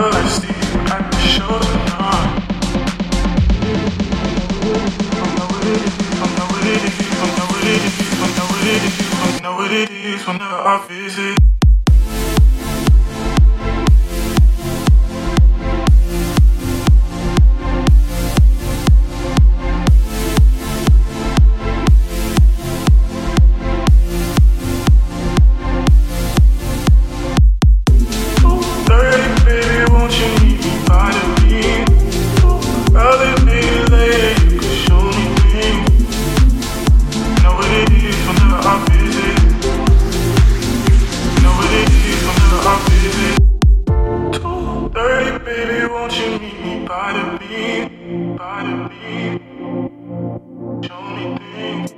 I know what it is when I visit. Don't you leave me by the beat, by the beat. Show me things.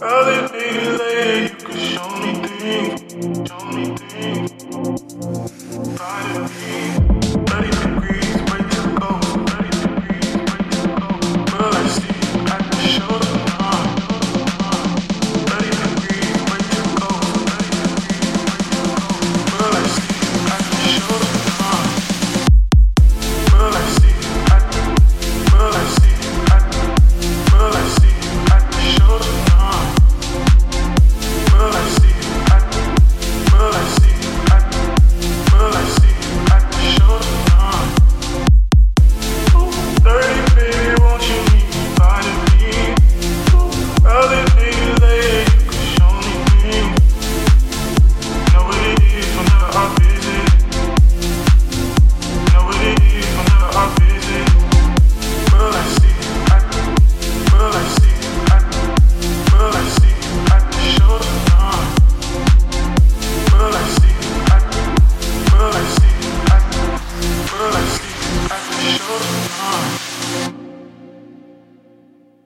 Other you show me things. Show me things. show.